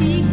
castigo.